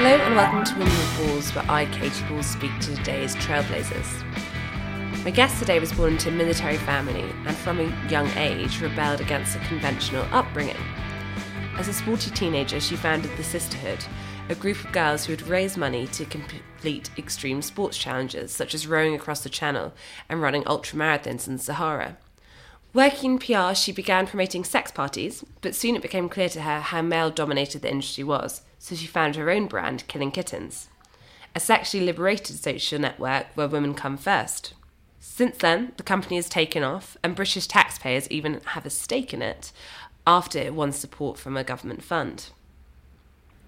Hello and welcome to Women with Balls, where I, Katie Balls, speak to today's trailblazers. My guest today was born into a military family and from a young age rebelled against a conventional upbringing. As a sporty teenager, she founded the Sisterhood, a group of girls who would raise money to complete extreme sports challenges such as rowing across the Channel and running ultramarathons in the Sahara. Working in PR, she began promoting sex parties, but soon it became clear to her how male dominated the industry was, so she founded her own brand, Killing Kittens, a sexually liberated social network where women come first. Since then, the company has taken off, and British taxpayers even have a stake in it after it won support from a government fund.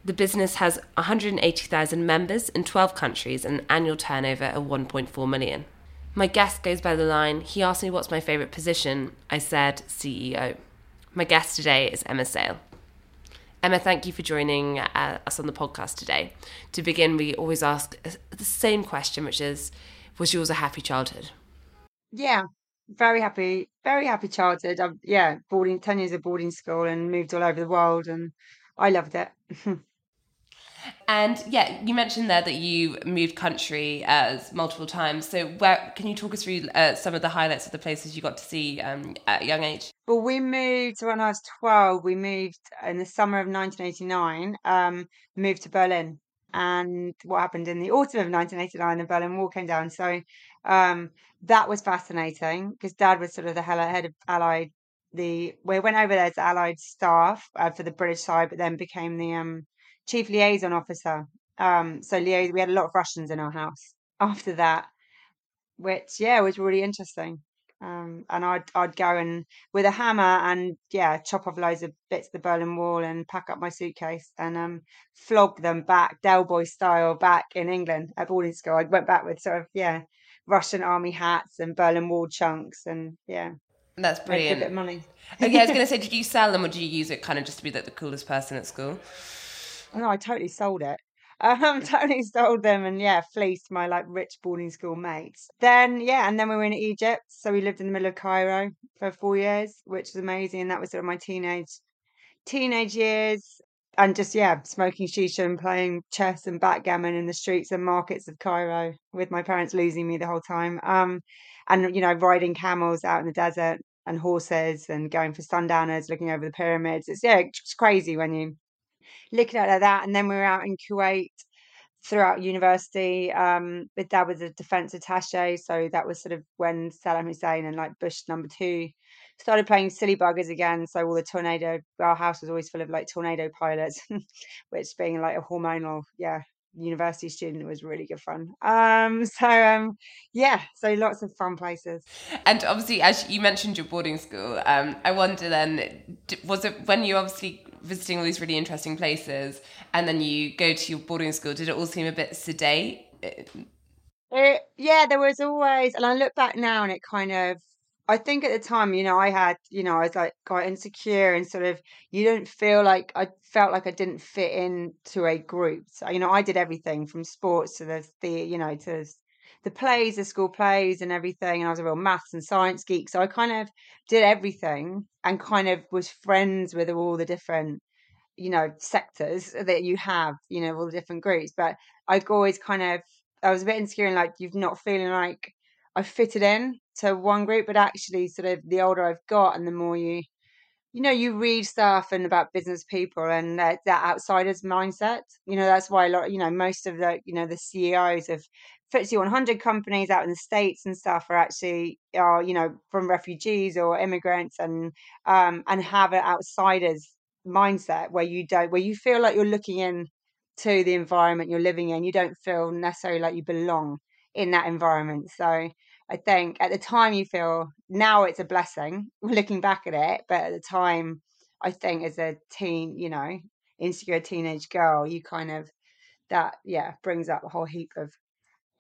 The business has 180,000 members in 12 countries and an annual turnover of 1.4 million. My guest goes by the line, he asked me what's my favourite position. I said CEO. My guest today is Emma Sayle. Emma, thank you for joining uh, us on the podcast today. To begin, we always ask the same question, which is Was yours a happy childhood? Yeah, very happy, very happy childhood. I've, yeah, boarding, 10 years of boarding school and moved all over the world, and I loved it. And yeah, you mentioned there that you moved country uh, multiple times. So, where can you talk us through uh, some of the highlights of the places you got to see um, at a young age? Well, we moved when I was twelve. We moved in the summer of 1989. Um, moved to Berlin, and what happened in the autumn of 1989? The Berlin Wall came down. So um, that was fascinating because Dad was sort of the head of Allied. The we went over there as Allied staff uh, for the British side, but then became the um, chief liaison officer. Um, so liaison, we had a lot of Russians in our house after that, which yeah was really interesting. Um, and I'd I'd go and with a hammer and yeah chop off loads of bits of the Berlin Wall and pack up my suitcase and um, flog them back Del Boy style back in England at boarding school. I went back with sort of yeah Russian army hats and Berlin Wall chunks and yeah. That's brilliant. A bit of money. okay, I was going to say, did you sell them or did you use it kind of just to be like the coolest person at school? No, I totally sold it. Um, totally sold them and yeah, fleeced my like rich boarding school mates. Then yeah, and then we were in Egypt, so we lived in the middle of Cairo for four years, which was amazing. And that was sort of my teenage teenage years, and just yeah, smoking shisha and playing chess and backgammon in the streets and markets of Cairo with my parents losing me the whole time. Um, and you know, riding camels out in the desert and horses and going for sundowners, looking over the pyramids. It's yeah, it's crazy when you looking at like that. And then we were out in Kuwait throughout university. Um, my dad was a defense attache, so that was sort of when Saddam Hussein and like Bush number two started playing silly buggers again. So all the tornado, our house was always full of like tornado pilots, which being like a hormonal, yeah, university student it was really good fun. Um, so um, yeah, so lots of fun places. And obviously, as you mentioned your boarding school, um, I wonder then, was it when you obviously visiting all these really interesting places, and then you go to your boarding school? Did it all seem a bit sedate? It, yeah, there was always, and I look back now, and it kind of I think at the time, you know, I had, you know, I was like quite insecure and sort of you don't feel like I felt like I didn't fit into a group. So, you know, I did everything from sports to the, the you know, to the plays, the school plays and everything. And I was a real maths and science geek. So I kind of did everything and kind of was friends with all the different, you know, sectors that you have, you know, all the different groups. But I always kind of, I was a bit insecure and like, you've not feeling like I fitted in to one group, but actually, sort of the older I've got and the more you, you know, you read stuff and about business people and that, that outsiders mindset. You know, that's why a lot, you know, most of the, you know, the CEOs of FTSE 100 companies out in the states and stuff are actually are you know from refugees or immigrants and um and have an outsiders mindset where you don't where you feel like you're looking in to the environment you're living in you don't feel necessarily like you belong in that environment so I think at the time you feel now it's a blessing looking back at it, but at the time, I think as a teen, you know, insecure teenage girl, you kind of that yeah brings up a whole heap of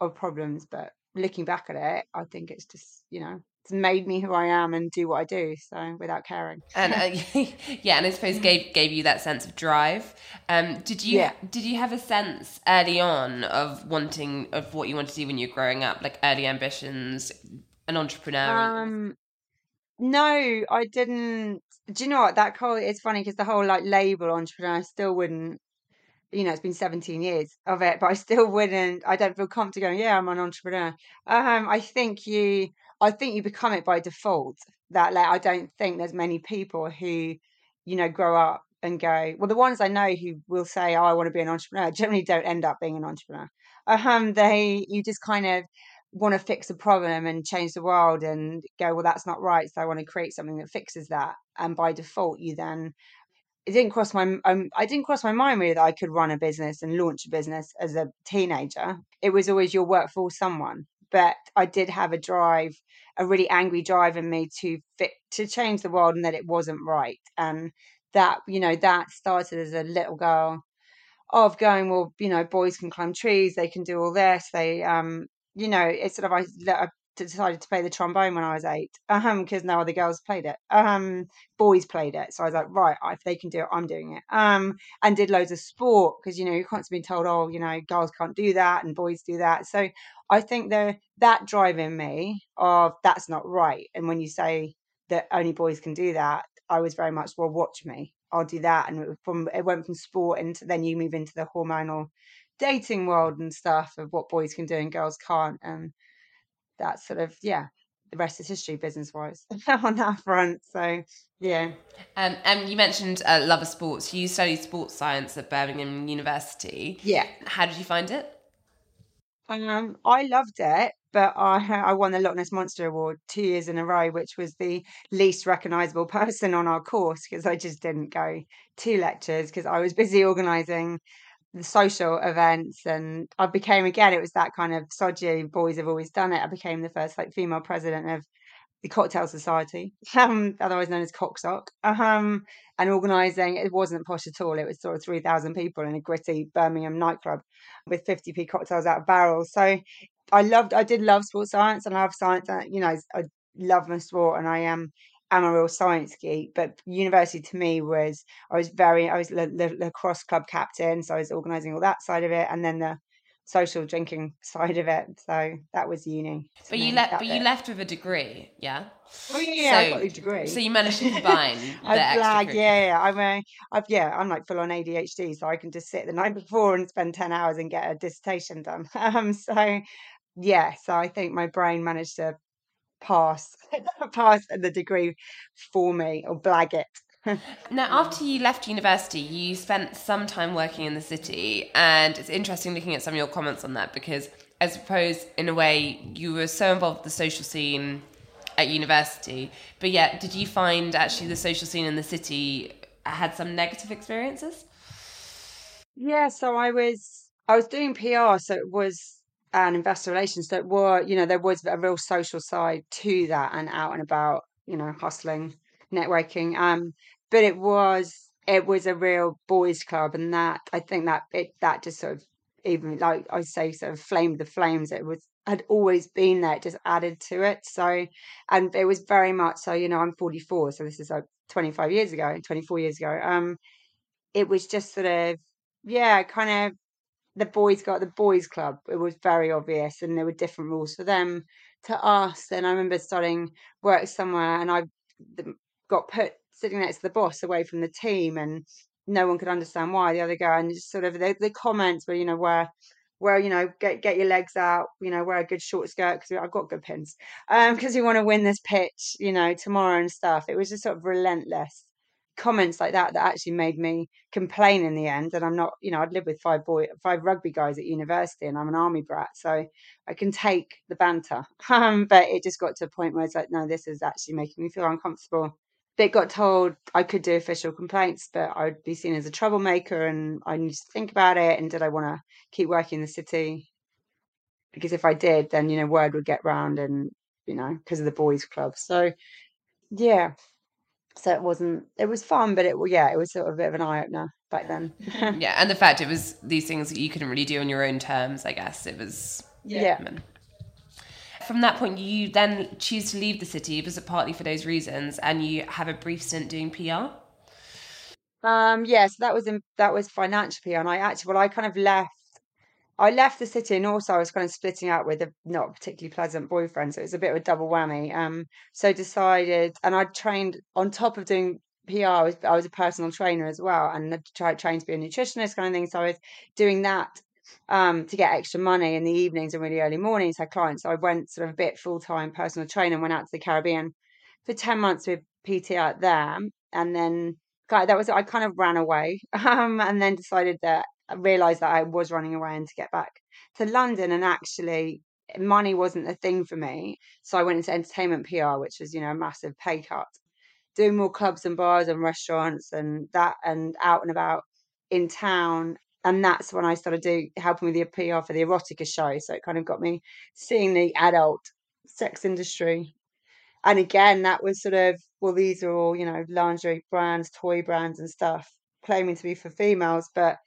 of problems. But looking back at it, I think it's just you know it's made me who I am and do what I do. So without caring. And uh, yeah, and I suppose gave gave you that sense of drive. Um, did you yeah. did you have a sense early on of wanting of what you wanted to do when you were growing up, like early ambitions, an entrepreneur? Um, no, I didn't. Do you know what that whole? It's funny because the whole like label entrepreneur I still wouldn't you know, it's been 17 years of it, but I still wouldn't, I don't feel comfortable going, yeah, I'm an entrepreneur. Um, I think you, I think you become it by default. That like, I don't think there's many people who, you know, grow up and go, well, the ones I know who will say, oh, I want to be an entrepreneur, generally don't end up being an entrepreneur. Um, they, you just kind of want to fix a problem and change the world and go, well, that's not right. So I want to create something that fixes that. And by default, you then it didn't cross my um, I didn't cross my mind really that I could run a business and launch a business as a teenager. It was always your work for someone, but I did have a drive, a really angry drive in me to fit to change the world and that it wasn't right. And that you know that started as a little girl of going well you know boys can climb trees they can do all this they um you know it's sort of I, I decided to play the trombone when I was eight, um, because no other girls played it. Um, boys played it, so I was like, right, if they can do it, I'm doing it. Um, and did loads of sport because you know you're constantly told, oh, you know, girls can't do that and boys do that. So I think the that driving me of that's not right. And when you say that only boys can do that, I was very much well, watch me. I'll do that, and it, from it went from sport into then you move into the hormonal dating world and stuff of what boys can do and girls can't. And that sort of yeah the rest is history business wise on that front so yeah um, and you mentioned uh, love of sports you studied sports science at birmingham university yeah how did you find it um, I loved it, but I I won the Loch Ness Monster Award two years in a row, which was the least recognisable person on our course because I just didn't go to lectures because I was busy organising the social events and I became again it was that kind of sodgy boys have always done it I became the first like female president of the cocktail society um otherwise known as cocksock um and organizing it wasn't posh at all it was sort of 3000 people in a gritty Birmingham nightclub with 50p cocktails out of barrels. So I loved I did love sports science and I love science and you know I love my sport and I am am a real science geek, but university to me was I was very I was the lacrosse club captain, so I was organising all that side of it, and then the social drinking side of it. So that was uni. But you left. But bit. you left with a degree, yeah. Oh yeah, so, I got a degree. So you managed to combine the extra. Yeah, yeah. I'm a, I've yeah. I'm like full on ADHD, so I can just sit the night before and spend ten hours and get a dissertation done. Um, so yeah, so I think my brain managed to pass pass the degree for me or blag it. now, after you left university, you spent some time working in the city, and it's interesting looking at some of your comments on that because I suppose, in a way, you were so involved with the social scene at university, but yet, did you find actually the social scene in the city had some negative experiences? Yeah, so I was I was doing PR, so it was and investor relations that were, you know, there was a real social side to that and out and about, you know, hustling, networking. Um, but it was it was a real boys' club, and that I think that it that just sort of even like I say, sort of flamed the flames. It was had always been there, it just added to it. So, and it was very much so. You know, I'm 44, so this is like 25 years ago, 24 years ago. Um, it was just sort of yeah, kind of the boys got the boys club it was very obvious and there were different rules for them to us and i remember starting work somewhere and i got put sitting next to the boss away from the team and no one could understand why. The other guy and sort of the, the comments were you know where where you know get get your legs out you know wear a good short skirt because i've got good pins um because you want to win this pitch you know tomorrow and stuff. It was just sort of relentless comments like that that actually made me complain in the end and i'm not you know i'd lived with five boy five rugby guys at university and i'm an army brat so i can take the banter um, but it just got to a point where it's like no this is actually making me feel uncomfortable they got told i could do official complaints but i'd be seen as a troublemaker and i need to think about it and did i want to keep working in the city? Because if i did then you know word would get round and you know because of the boys club. So yeah. So it wasn't it was fun but it yeah it was sort of a bit of an eye-opener back then. Yeah and the fact it was these things that you couldn't really do on your own terms i guess it was yeah, from that point you then choose to leave the city was it partly for those reasons and you have a brief stint doing pr um yeah so that was in that was financial pr and i actually well i kind of left I left the city and also I was kind of splitting out with a not particularly pleasant boyfriend. So it was a bit of a double whammy. Um, so decided, and I trained on top of doing PR. I was, I was a personal trainer as well, and I tried trained to be a nutritionist kind of thing. So I was doing that um, to get extra money in the evenings and really early mornings. Had clients, so I went sort of a bit full time personal trainer. and Went out to the Caribbean for ten months with PT out there, and then that was I kind of ran away, um, and then decided that I realised that I was running away and to get back to London, and actually money wasn't a thing for me. So I went into entertainment PR, which was you know a massive pay cut doing more clubs and bars and restaurants and that and out and about in town. And that's when I started doing helping with the PR for the erotica show. So it kind of got me seeing the adult sex industry. And again, that was sort of, well, these are all, you know, lingerie brands, toy brands and stuff, claiming to be for females, but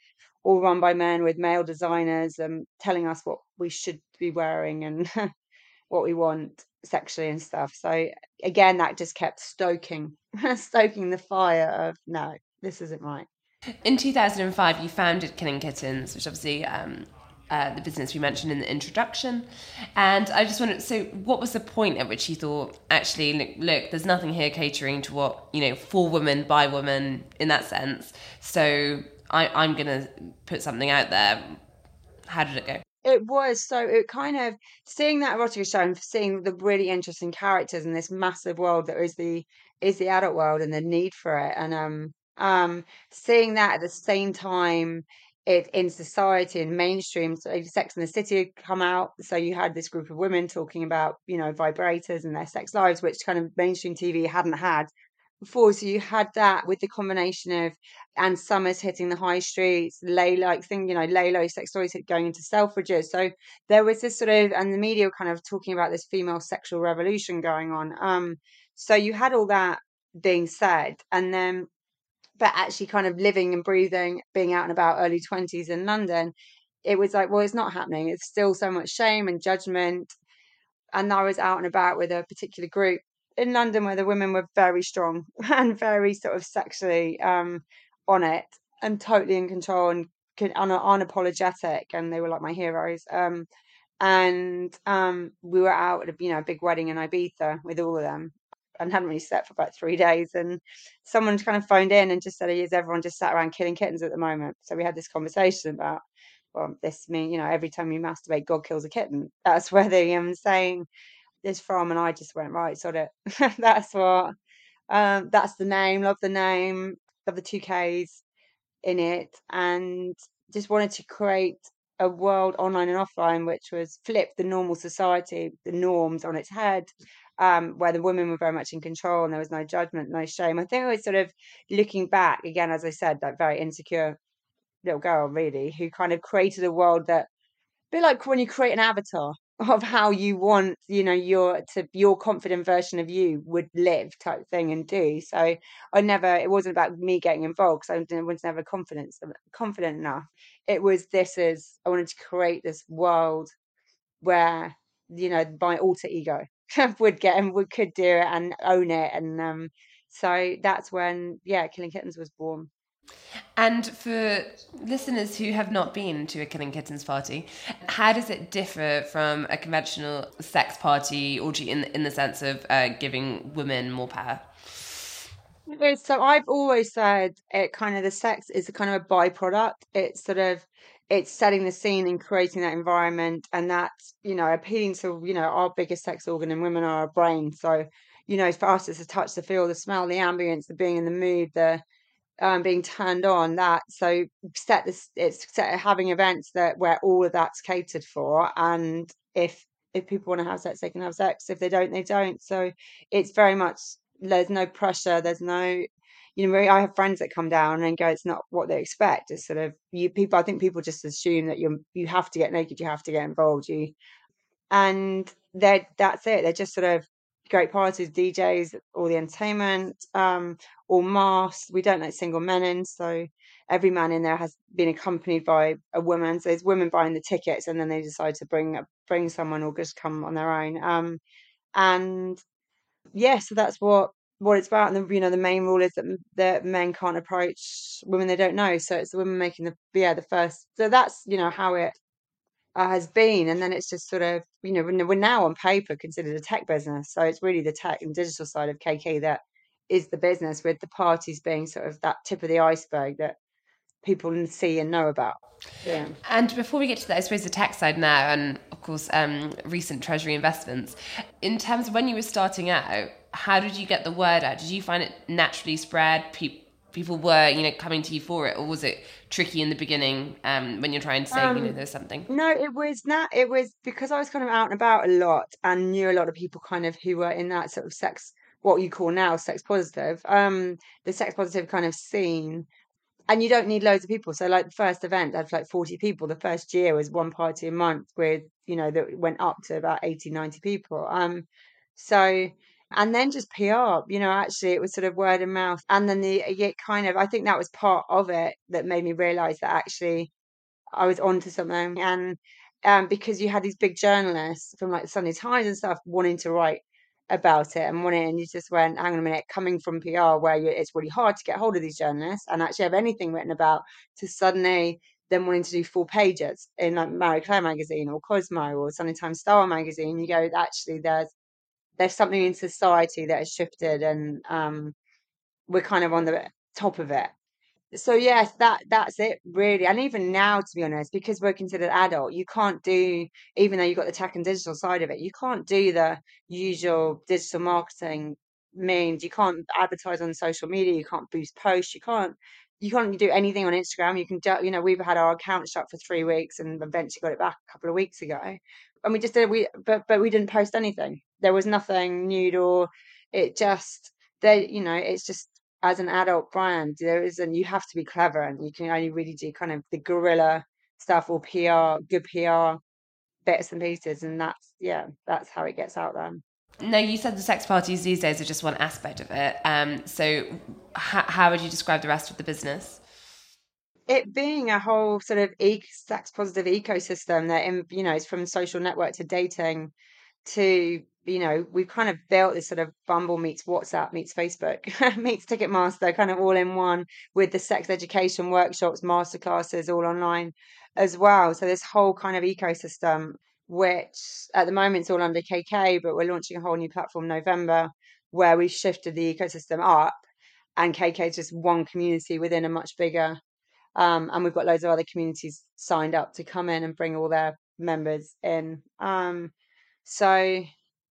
all run by men with male designers and telling us what we should be wearing and what we want sexually and stuff. So again, that just kept stoking, stoking the fire of no, this isn't right. In 2005, you founded Killing Kittens, which obviously um, uh, the business we mentioned in the introduction. And I just wanted, so what was the point at which you thought, actually, look, look, there's nothing here catering to what, you know, for women, by women in that sense. So I, I'm going to put something out there. How did it go? It was so it kind of seeing that erotica show and seeing the really interesting characters in this massive world that is the is the adult world and the need for it and um um seeing that at the same time it in society and mainstream so sex in the city had come out so you had this group of women talking about you know vibrators and their sex lives which kind of mainstream tv hadn't had before. So you had that with the combination of Ann Summers hitting the high streets, lay like thing, you know, lay low sex stories going into Selfridges. So there was this sort of, and the media kind of talking about this female sexual revolution going on. Um, so you had all that being said, and then, but actually kind of living and breathing, being out and about early 20s in London, it was like, well, it's not happening. It's still so much shame and judgment. And I was out and about with a particular group in London where the women were very strong and very sort of sexually um, on it and totally in control and un- unapologetic, and they were like my heroes. Um, and um, we were out at a, you know a big wedding in Ibiza with all of them, and hadn't really slept for about three days. And someone kind of phoned in and just said, "Is everyone just sat around killing kittens at the moment?" So we had this conversation about, well, this mean you know every time you masturbate, God kills a kitten. That's where they um saying this from and I just went right sort of that's what um that's the name love the name love the two Ks in it and just wanted to create a world online and offline which was flip the normal society the norms on its head um, where the women were very much in control and there was no judgment no shame. I think it was sort of looking back again as I said that very insecure little girl really who kind of created a world that a bit like when you create an avatar of how you want you know your to your confident version of you would live type thing and do. So i never it wasn't about me getting involved because i was never confident confident enough. It was this is i wanted to create this world where you know my alter ego would get and would could do it and own it and um so that's when yeah killing kittens was born and for listeners who have not been to a Killing Kittens party, how does it differ from a conventional sex party orgy in in the sense of uh, giving women more power? So I've always said it kind of the sex is a kind of a byproduct. It's sort of it's setting the scene and creating that environment, and that's you know appealing to you know our biggest sex organ in women are our brain. So you know for us it's the touch, the feel, the smell, the ambience, the being in the mood, the um, being turned on that so set this it's set having events that where all of that's catered for and if if people want to have sex they can have sex if they don't they don't so it's very much there's no pressure there's no you know i have friends that come down and go it's not what they expect it's sort of you people i think people just assume that you you have to get naked you have to get involved you and they that's it they're just sort of great parties, DJs, all the entertainment, um, all masked. We don't let single men in, so every man in there has been accompanied by a woman. So there's women buying the tickets, and then they decide to bring bring someone or just come on their own. Um, and yeah, so that's what what it's about. And the you know the main rule is that that men can't approach women they don't know. So it's the women making the yeah the first. So that's you know how it uh, has been. And then it's just sort of, you know, we're now on paper considered a tech business. So it's really the tech and digital side of KK that is the business with the parties being sort of that tip of the iceberg that people see and know about. Yeah. And before we get to that, I suppose the tax side now, and of course, um, recent Treasury investments. In terms of when you were starting out, how did you get the word out? Did you find it naturally spread? Pe- people were, you know, coming to you for it, or was it tricky in the beginning um, when you're trying to say, um, you know, um, there's something? No, it was not. It was because I was kind of out and about a lot and knew a lot of people kind of who were in that sort of sex, what you call now sex positive, um, the sex positive kind of scene and you don't need loads of people. So like the first event had like 40 people. The first year was one party a month with, you know, that went up to about 80, 90 people. Um, so, and then just PR, you know, actually it was sort of word of mouth. And then the, it kind of, I think that was part of it that made me realize that actually I was onto something. And um, because you had these big journalists from like the Sunday Times and stuff wanting to write about it and wanted, and you just went, hang on a minute, coming from PR where you, it's really hard to get hold of these journalists and actually have anything written about, to suddenly then wanting to do full pages in like Marie Claire magazine or Cosmo or Sunday Times Style magazine, you go, actually, there's there's something in society that has shifted, and um, we're kind of on the top of it so yes that that's it really and even now to be honest because we're considered adult you can't do even though you've got the tech and digital side of it you can't do the usual digital marketing means you can't advertise on social media you can't boost posts you can't you can't do anything on instagram you can you know we've had our account shut for three weeks and eventually got it back a couple of weeks ago and we just did we but but we didn't post anything. There was nothing nude or it just they you know it's just as an adult brand, there isn't, you have to be clever and you can only really do kind of the guerrilla stuff or PR, good PR bits and pieces. And that's, yeah, that's how it gets out there. No, you said the sex parties these days are just one aspect of it. Um, so, how would you describe the rest of the business? It being a whole sort of e- sex positive ecosystem that, in, you know, it's from social network to dating to you know, we've kind of built this sort of Bumble meets WhatsApp meets Facebook meets Ticketmaster kind of all in one with the sex education workshops, masterclasses all online as well. So this whole kind of ecosystem, which at the moment is all under KK, but we're launching a whole new platform November where we've shifted the ecosystem up and KK is just one community within a much bigger um, and we've got loads of other communities signed up to come in and bring all their members in. Um, so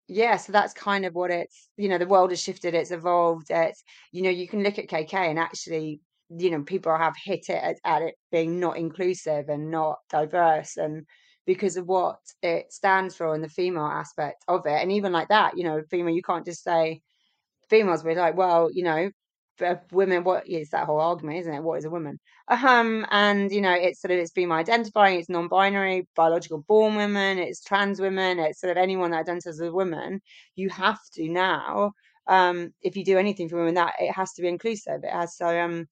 yeah, so that's kind of what it's, you know, the world has shifted, it's evolved. It's, you know, you can look at KK and actually, you know, people have hit it at, at it being not inclusive and not diverse and because of what it stands for and the female aspect of it. And even like that, you know, female, you can't just say females, we're like, well, you know, women what is that whole argument isn't it? What is a woman? Um and you know it's sort of it's being identifying it's non-binary biological born women it's trans women it's sort of anyone that identifies as a woman you have to now um if you do anything for women that it has to be inclusive. It has so um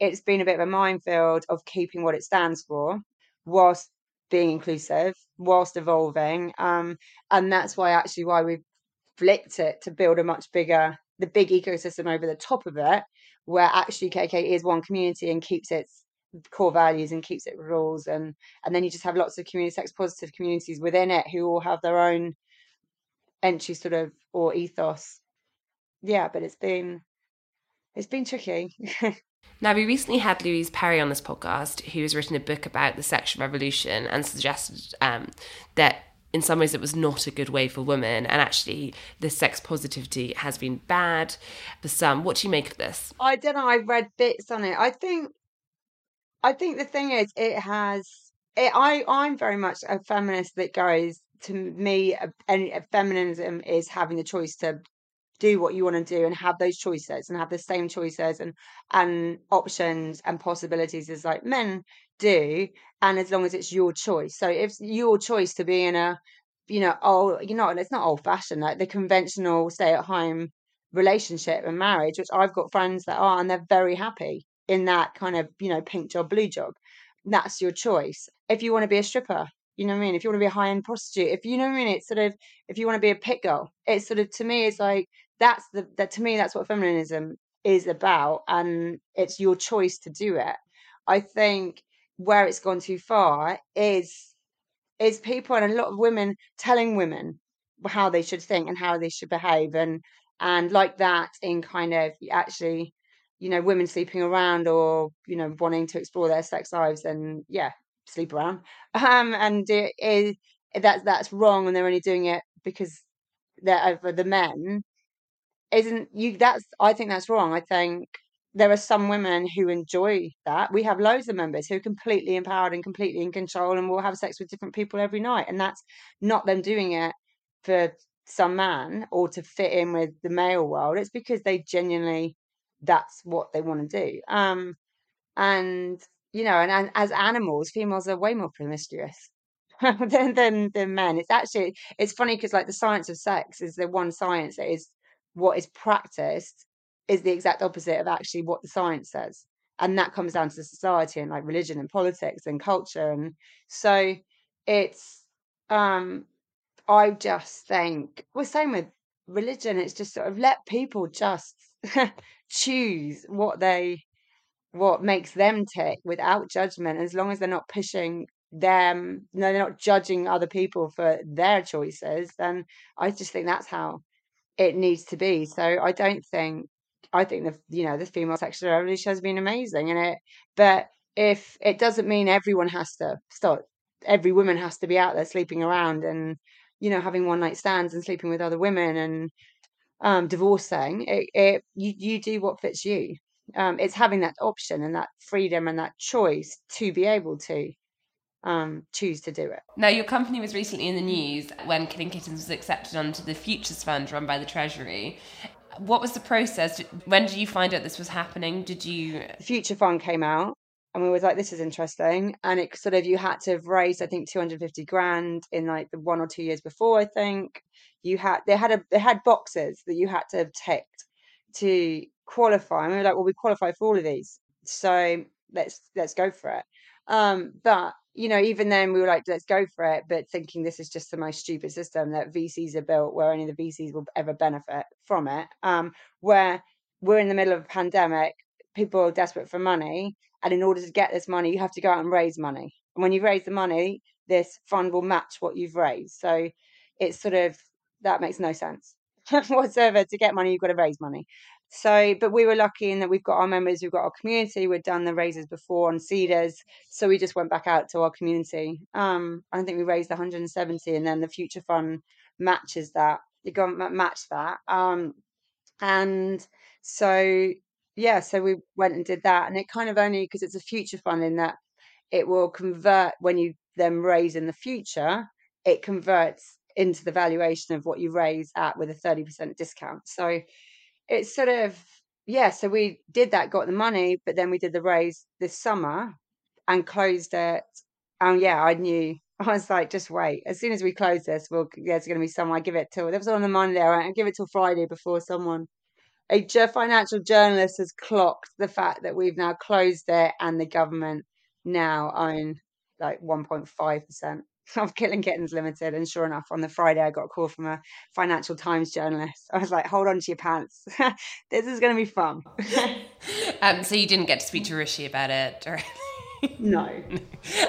it's been a bit of a minefield of keeping what it stands for whilst being inclusive whilst evolving um and that's why actually why we've flicked it to build a much bigger the big ecosystem over the top of it, where actually KK is one community and keeps its core values and keeps its rules and and then you just have lots of community sex positive communities within it who all have their own entry sort of or ethos. Yeah but it's been it's been tricky. Now, we recently had Louise Perry on this podcast, who has written a book about the sexual revolution and suggested um, that in some ways it was not a good way for women and actually the sex positivity has been bad. For some um, what do you make of this? I don't know i've read bits on it. I think i think the thing is it has it, i i'm very much a feminist that goes to me feminism is having the choice to do what you want to do and have those choices and have the same choices and and options and possibilities as like men do and as long as it's your choice so if your choice to be in a you know oh you know it's not old fashioned like the conventional stay at home relationship and marriage which i've got friends that are and they're very happy in that kind of you know pink job blue job that's your choice if you want to be a stripper you know what I mean? If you want to be a high end prostitute, if you know what I mean, it's sort of if you want to be a pit girl, it's sort of to me, it's like that's the that to me that's what feminism is about, and it's your choice to do it. I think where it's gone too far is is people and a lot of women telling women how they should think and how they should behave and and like that in kind of actually you know women sleeping around or you know wanting to explore their sex lives and yeah sleep around. Um and it is that's that's wrong and they're only doing it because they're over the men isn't you that's i think that's wrong. I think there are some women who enjoy that. We have loads of members who are completely empowered and completely in control and will have sex with different people every night and that's not them doing it for some man or to fit in with the male world. It's because they genuinely that's what they want to do. Um and you know and, and as animals females are way more promiscuous than, than than men. It's actually it's funny because like the science of sex is the one science that is what is practiced is the exact opposite of actually what the science says and that comes down to society and like religion and politics and culture and so it's um i just think well same with religion it's just sort of let people just choose what they what makes them tick without judgment as long as they're not pushing them no they're not judging other people for their choices then i just think that's how it needs to be. So i don't think i think the you know the female sexual revolution has been amazing in it but if it doesn't mean everyone has to start every woman has to be out there sleeping around and you know having one night stands and sleeping with other women and um divorcing it, it you you do what fits you um it's having that option and that freedom and that choice to be able to um, choose to do it. Now, your company was recently in the news when Killing Kittens was accepted onto the Futures Fund run by the Treasury. What was the process? When did you find out this was happening? Did you? Future Fund came out, and we was like, "This is interesting." And it sort of you had to have raised, I think, two hundred fifty grand in like the one or two years before. I think you had they had a they had boxes that you had to have ticked to qualify. And we were like, "Well, we qualify for all of these, so let's let's go for it." Um, but you know, even then we were like, let's go for it, but thinking this is just the most stupid system that VCs are built where only the VCs will ever benefit from it. Um, where we're in the middle of a pandemic, people are desperate for money, and in order to get this money, you have to go out and raise money. And when you raise the money, this fund will match what you've raised. So it's sort of that makes no sense whatsoever. To get money, you've got to raise money. So, but we were lucky in that we've got our members, we've got our community. We'd done the raises before on Seedrs, so we just went back out to our community. Um, I think we raised 170, and then the Future Fund matches that. The government matched that. Um, and so yeah, so we went and did that, and it kind of only because it's a future fund in that it will convert when you then raise in the future, it converts into the valuation of what you raise at with a 30% discount. So it's sort of yeah so we did that got the money but then we did the raise this summer and closed it. And yeah i knew. I was like just wait. As soon as we close this we'll there's going to be someone i give it till it was on the monday i give it till friday before someone a financial journalist has clocked the fact that we've now closed it and the government now own like 1.5% of Killing Kittens Limited. And sure enough, on the Friday, I got a call from a Financial Times journalist. I was like, hold on to your pants. this is going to be fun. um, so you didn't get to speak to Rishi about it? Or... no.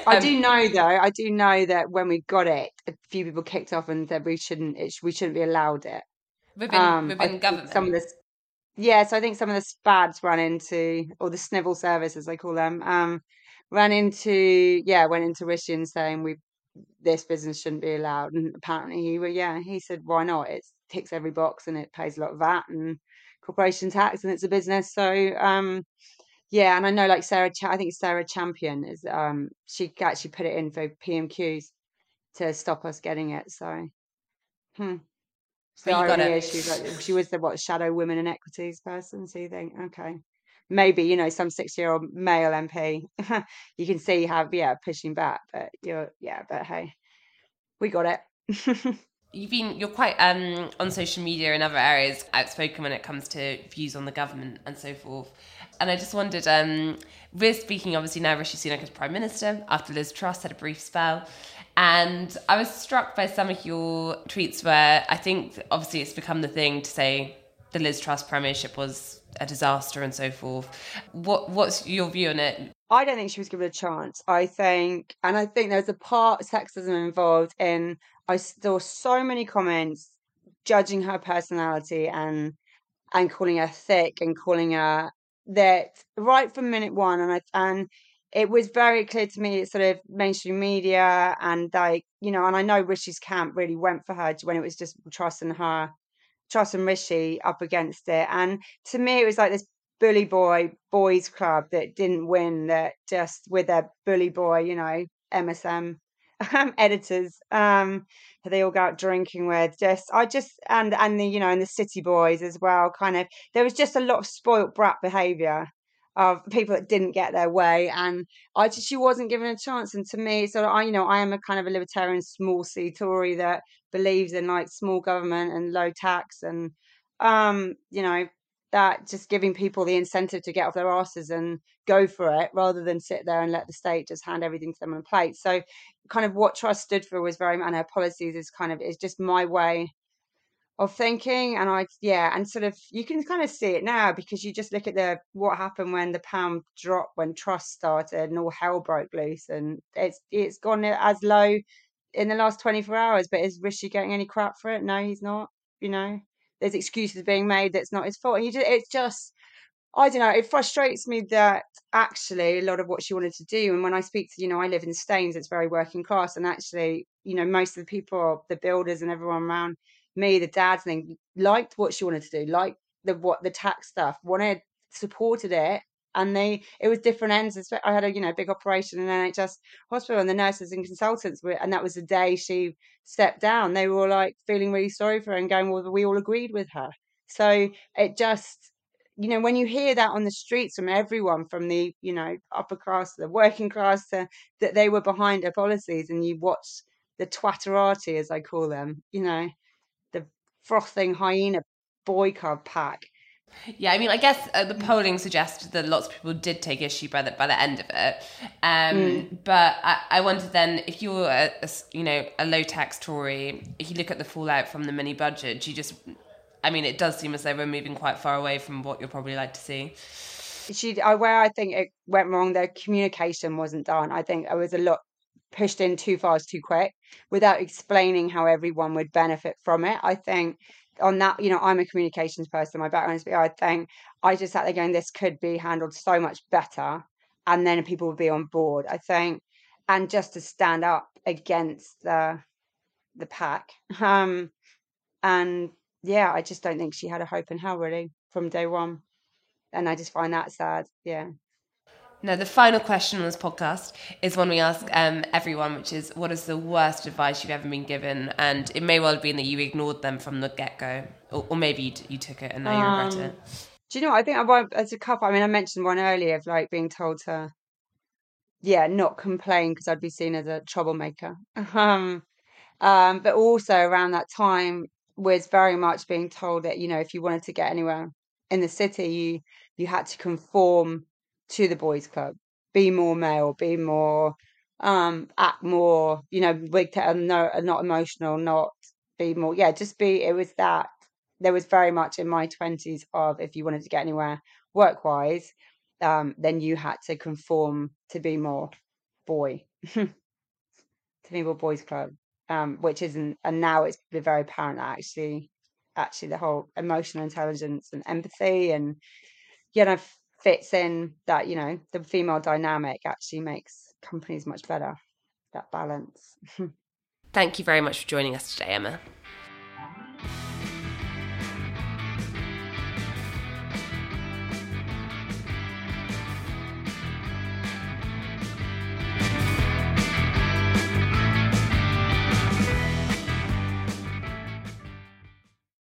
I um, do know, though, I do know that when we got it, a few people kicked off and said we shouldn't, it, we shouldn't be allowed it. Within, um, within government? Some of this. Yeah, so I think some of the SPADs ran into, or the Snivel service as they call them, um, ran into, yeah, went into Rishi and saying we this business shouldn't be allowed. And apparently he well, yeah, he said, why not? It ticks every box and it pays a lot of VAT and corporation tax and it's a business. So um yeah, and I know like Sarah, Ch- I think Sarah Champion is um she actually put it in for PMQs to stop us getting it. So hmm. So I really she, like, she was the what shadow women and equities person. So you think, okay, maybe you know some six year old male MP, you can see how yeah pushing back, but you're yeah, but hey, we got it. You've been you're quite um on social media and other areas outspoken when it comes to views on the government and so forth. And I just wondered, um, we're speaking obviously now Rishi Sunak as Prime Minister after Liz Truss had a brief spell. And I was struck by some of your tweets where I think obviously it's become the thing to say the Liz Truss premiership was a disaster and so forth. What what's your view on it? I don't think she was given a chance. I think, and I think there's a part sexism involved in. I saw so many comments judging her personality and and calling her thick and calling her that right from minute one and I and it was very clear to me it's sort of mainstream media and like you know and I know Rishi's camp really went for her when it was just Truss and her Truss and Rishi up against it and to me it was like this bully boy boys club that didn't win that just with their bully boy you know MSM editors um they all go out drinking with just i just and and the you know and the city boys as well kind of there was just a lot of spoilt brat behavior of people that didn't get their way and i just she wasn't given a chance and to me so i you know i am a kind of a libertarian small c tory that believes in like small government and low tax and um you know that just giving people the incentive to get off their asses and go for it rather than sit there and let the state just hand everything to them on a plate. So kind of what Truss stood for was very and her policies is kind of is just my way of thinking and I yeah and sort of you can kind of see it now because you just look at the what happened when the pound dropped when Truss started and all hell broke loose and it's it's gone as low in the last 24 hours but is Rishi getting any crap for it no he's not you know there's excuses being made that's not his fault. And you just, it's just, I don't know, it frustrates me that actually a lot of what she wanted to do. And when I speak to, you know, I live in Staines, it's very working class. And actually, you know, most of the people, the builders and everyone around me, the dads thing, liked what she wanted to do, liked the what the tax stuff, wanted supported it and they it was different ends. I had a you know big operation in NHS hospital, and the nurses and consultants were, and that was the day she stepped down. They were all like feeling really sorry for her and going, well, we all agreed with her. So it just you know when you hear that on the streets from everyone from the you know upper class to the working class to that they were behind her policies and you watch the twatterati as i call them you know frothing hyena boy cub pack yeah, I mean, I guess uh, the polling suggested that lots of people did take issue by the by the end of it. Um, mm. But I, I wondered then if you're a, a, you know a low tax Tory, if you look at the fallout from the mini budget, do you just, I mean, it does seem as though we're moving quite far away from what you'll probably like to see. She, where I think it went wrong, the communication wasn't done. I think it was a lot pushed in too fast, too quick, without explaining how everyone would benefit from it. I think on that, you know, I'm a communications person. My background is I think I just sat there going, this could be handled so much better, and then people would be on board. I think, and just to stand up against the the pack, um, and yeah, I just don't think she had a hope in hell really from day one, and I just find that sad. Yeah. Now, the final question on this podcast is one we ask um, everyone, which is what is the worst advice you've ever been given? And it may well have been that you ignored them from the get go, or, or, maybe you, you, took it and now you regret um, it. Do you know, What? I think I as a couple, I mean, I mentioned one earlier of like being told to, yeah, not complain because I'd be seen as a troublemaker. Um, um, but also around that time was very much being told that, you know, if you wanted to get anywhere in the city, you you had to conform to the boys club. Be more male be more um act more you know big t- no not emotional not be more yeah just be it was that there was very much in my 20s of if you wanted to get anywhere work wise um then you had to conform to be more boy to be more boys club um which isn't and now it's very apparent actually actually the whole emotional intelligence and empathy and you know fits in that you know the female dynamic actually makes companies much better. That balance. Thank you very much for joining us today emma